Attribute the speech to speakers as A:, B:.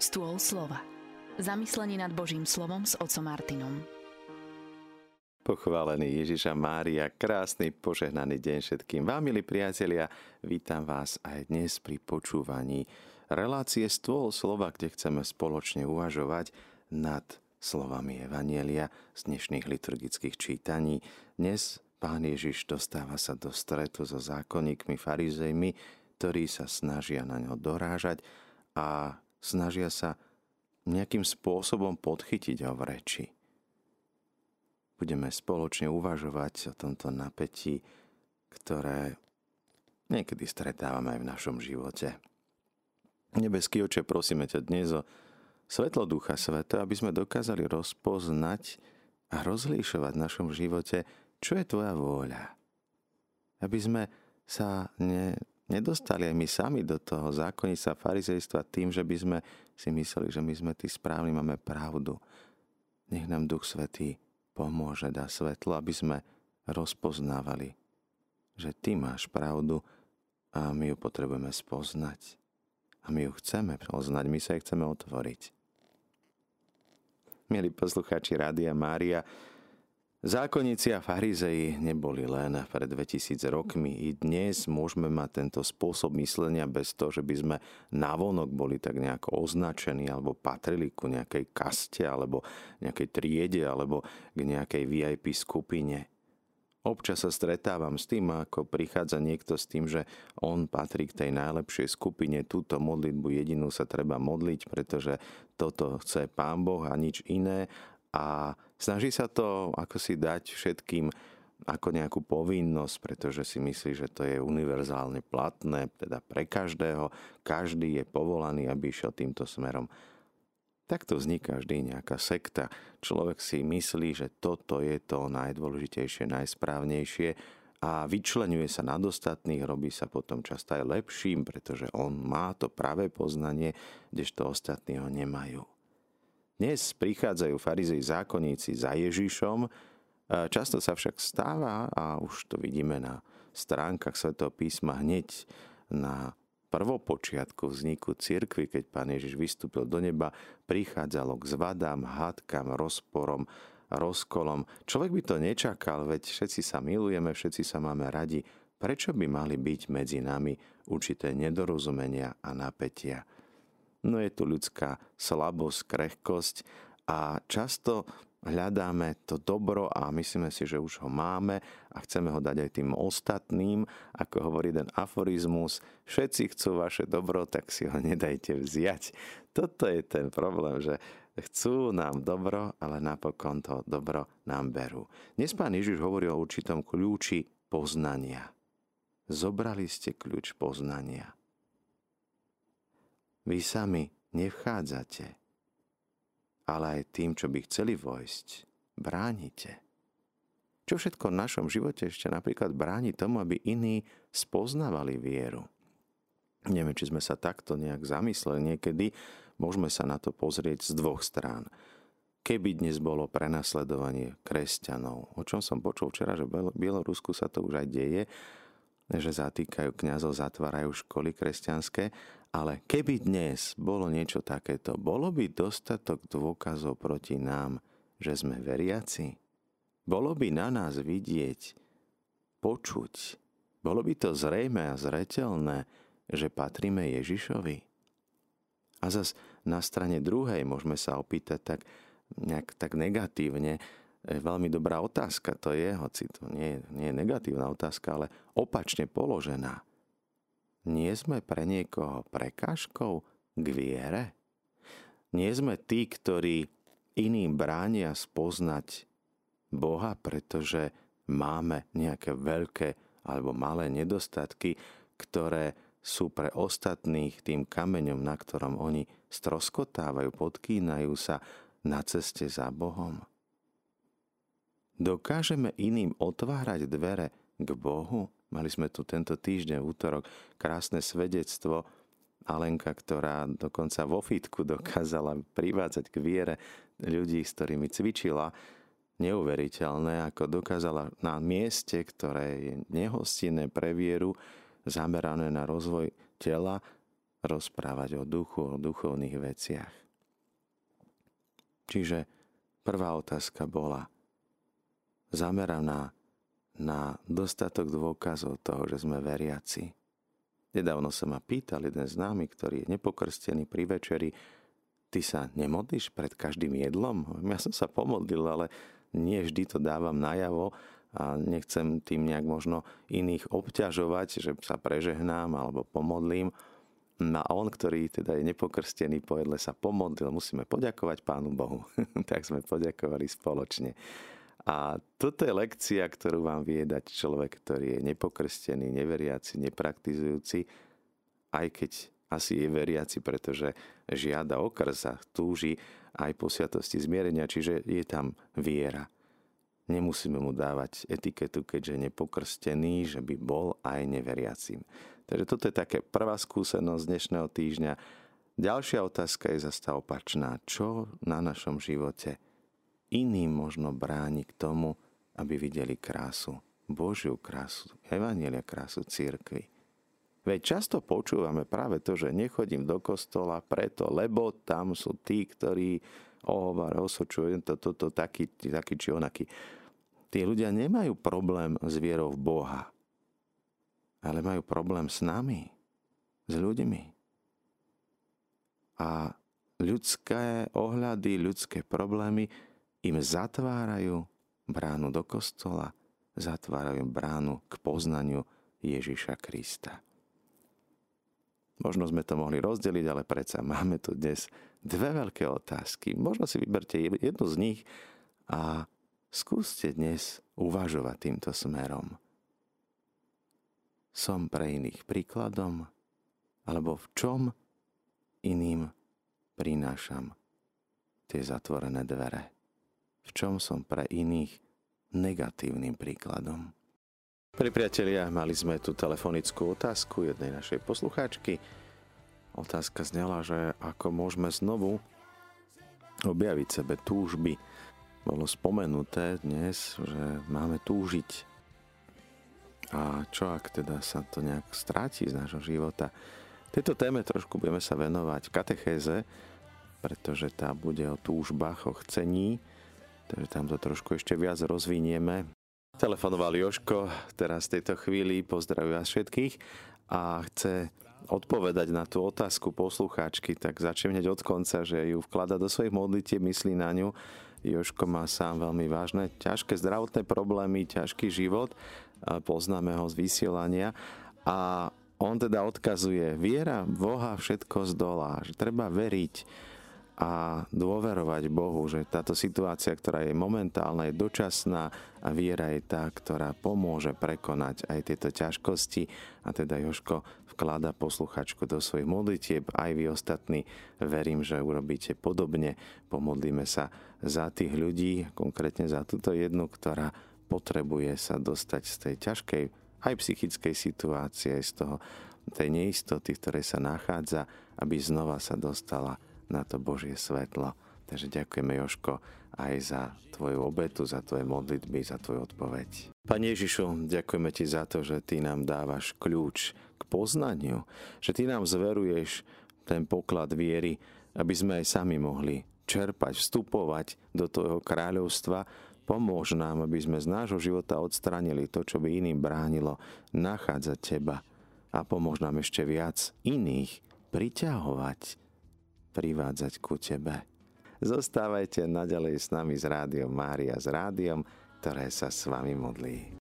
A: Stôl slova. Zamyslenie nad Božím slovom s otcom Martinom.
B: Pochválený Ježiša Mária, krásny požehnaný deň všetkým. Vám, milí priatelia, vítam vás aj dnes pri počúvaní relácie Stôl slova, kde chceme spoločne uvažovať nad slovami Evanielia z dnešných liturgických čítaní. Dnes Pán Ježiš dostáva sa do stretu so zákonníkmi, farizejmi, ktorí sa snažia na ňo dorážať a snažia sa nejakým spôsobom podchytiť ho v reči. Budeme spoločne uvažovať o tomto napätí, ktoré niekedy stretávame aj v našom živote. Nebeský oče, prosíme ťa dnes o svetlo Ducha Sveta, aby sme dokázali rozpoznať a rozlíšovať v našom živote, čo je Tvoja vôľa. Aby sme sa ne, nedostali aj my sami do toho zákonníctva farizejstva tým, že by sme si mysleli, že my sme tí správni, máme pravdu. Nech nám Duch Svetý pomôže, dá svetlo, aby sme rozpoznávali, že Ty máš pravdu a my ju potrebujeme spoznať. A my ju chceme poznať, my sa jej chceme otvoriť. Milí poslucháči Rádia Mária, Zákonníci a farizeji neboli len pred 2000 rokmi. I dnes môžeme mať tento spôsob myslenia bez toho, že by sme navonok boli tak nejako označení alebo patrili ku nejakej kaste alebo nejakej triede alebo k nejakej VIP skupine. Občas sa stretávam s tým, ako prichádza niekto s tým, že on patrí k tej najlepšej skupine, túto modlitbu jedinú sa treba modliť, pretože toto chce Pán Boh a nič iné a snaží sa to ako si dať všetkým ako nejakú povinnosť, pretože si myslí, že to je univerzálne platné, teda pre každého. Každý je povolaný, aby išiel týmto smerom. Takto vzniká vždy nejaká sekta. Človek si myslí, že toto je to najdôležitejšie, najsprávnejšie a vyčlenuje sa nad ostatných, robí sa potom často aj lepším, pretože on má to pravé poznanie, kdežto ostatní ho nemajú. Dnes prichádzajú farizei zákonníci za Ježišom, často sa však stáva, a už to vidíme na stránkach svätého písma hneď na prvopočiatku vzniku cirkvy, keď pán Ježiš vystúpil do neba, prichádzalo k zvadám, hádkam, rozporom, rozkolom. Človek by to nečakal, veď všetci sa milujeme, všetci sa máme radi. Prečo by mali byť medzi nami určité nedorozumenia a napätia? No je tu ľudská slabosť, krehkosť a často hľadáme to dobro a myslíme si, že už ho máme a chceme ho dať aj tým ostatným. Ako hovorí ten aforizmus, všetci chcú vaše dobro, tak si ho nedajte vziať. Toto je ten problém, že chcú nám dobro, ale napokon to dobro nám berú. Dnes pán Ježiš hovorí o určitom kľúči poznania. Zobrali ste kľúč poznania. Vy sami nevchádzate, ale aj tým, čo by chceli vojsť, bránite. Čo všetko v našom živote ešte napríklad bráni tomu, aby iní spoznávali vieru. Neviem, či sme sa takto nejak zamysleli niekedy, môžeme sa na to pozrieť z dvoch strán. Keby dnes bolo prenasledovanie kresťanov, o čom som počul včera, že v Bielorusku sa to už aj deje, že zatýkajú kňazov, zatvárajú školy kresťanské, ale keby dnes bolo niečo takéto, bolo by dostatok dôkazov proti nám, že sme veriaci? Bolo by na nás vidieť, počuť, bolo by to zrejme a zretelné, že patríme Ježišovi? A zas na strane druhej môžeme sa opýtať tak, nejak, tak negatívne, veľmi dobrá otázka to je, hoci to nie, nie je negatívna otázka, ale opačne položená. Nie sme pre niekoho prekážkou k viere? Nie sme tí, ktorí iným bránia spoznať Boha, pretože máme nejaké veľké alebo malé nedostatky, ktoré sú pre ostatných tým kameňom, na ktorom oni stroskotávajú, podkýnajú sa na ceste za Bohom. Dokážeme iným otvárať dvere k Bohu? Mali sme tu tento týždeň v útorok krásne svedectvo Alenka, ktorá dokonca vo fitku dokázala privádzať k viere ľudí, s ktorými cvičila. Neuveriteľné, ako dokázala na mieste, ktoré je nehostinné pre vieru, zamerané na rozvoj tela, rozprávať o duchu, o duchovných veciach. Čiže prvá otázka bola zameraná na dostatok dôkazov toho, že sme veriaci. Nedávno sa ma pýtal jeden známy, ktorý je nepokrstený pri večeri, ty sa nemodlíš pred každým jedlom? Ja som sa pomodlil, ale nie vždy to dávam najavo a nechcem tým nejak možno iných obťažovať, že sa prežehnám alebo pomodlím. No a on, ktorý teda je nepokrstený, po jedle sa pomodlil, musíme poďakovať Pánu Bohu. tak sme poďakovali spoločne. A toto je lekcia, ktorú vám vie dať človek, ktorý je nepokrstený, neveriaci, nepraktizujúci, aj keď asi je veriaci, pretože žiada o krsa, túži aj po sviatosti zmierenia, čiže je tam viera. Nemusíme mu dávať etiketu, keďže je nepokrstený, že by bol aj neveriacím. Takže toto je také prvá skúsenosť dnešného týždňa. Ďalšia otázka je zase opačná. Čo na našom živote iným možno bráni k tomu, aby videli krásu, Božiu krásu, Evanielia krásu církvy. Veď často počúvame práve to, že nechodím do kostola preto, lebo tam sú tí, ktorí ohovar, osočujú, to, to, to, taký, taký či onaký. Tí ľudia nemajú problém s vierou v Boha ale majú problém s nami, s ľuďmi. A ľudské ohľady, ľudské problémy im zatvárajú bránu do kostola, zatvárajú bránu k poznaniu Ježiša Krista. Možno sme to mohli rozdeliť, ale predsa máme tu dnes dve veľké otázky. Možno si vyberte jednu z nich a skúste dnes uvažovať týmto smerom som pre iných príkladom, alebo v čom iným prinášam tie zatvorené dvere. V čom som pre iných negatívnym príkladom. Pri priatelia, mali sme tu telefonickú otázku jednej našej poslucháčky. Otázka znela, že ako môžeme znovu objaviť sebe túžby. Bolo spomenuté dnes, že máme túžiť a čo ak teda sa to nejak stráti z nášho života? Tejto téme trošku budeme sa venovať v katechéze, pretože tá bude o túžbách, o chcení, takže tam to trošku ešte viac rozvinieme. Telefonoval Joško teraz v tejto chvíli, pozdravuje vás všetkých a chce odpovedať na tú otázku poslucháčky, tak začnem hneď od konca, že ju vklada do svojich modlitieb, myslí na ňu. Joško má sám veľmi vážne, ťažké zdravotné problémy, ťažký život poznáme ho z vysielania. A on teda odkazuje, viera Boha všetko zdolá, že treba veriť a dôverovať Bohu, že táto situácia, ktorá je momentálna, je dočasná a viera je tá, ktorá pomôže prekonať aj tieto ťažkosti. A teda Joško vklada posluchačku do svojich modlitieb, aj vy ostatní verím, že urobíte podobne. Pomodlíme sa za tých ľudí, konkrétne za túto jednu, ktorá potrebuje sa dostať z tej ťažkej aj psychickej situácie, z toho, tej neistoty, v ktorej sa nachádza, aby znova sa dostala na to Božie svetlo. Takže ďakujeme, Joško, aj za tvoju obetu, za tvoje modlitby, za tvoju odpoveď. Pane Ježišu, ďakujeme ti za to, že ty nám dávaš kľúč k poznaniu, že ty nám zveruješ ten poklad viery, aby sme aj sami mohli čerpať, vstupovať do tvojho kráľovstva, Pomôž nám, aby sme z nášho života odstranili to, čo by iným bránilo nachádzať Teba. A pomôž nám ešte viac iných priťahovať, privádzať ku Tebe. Zostávajte naďalej s nami z Rádiom Mária, s rádiom, ktoré sa s vami modlí.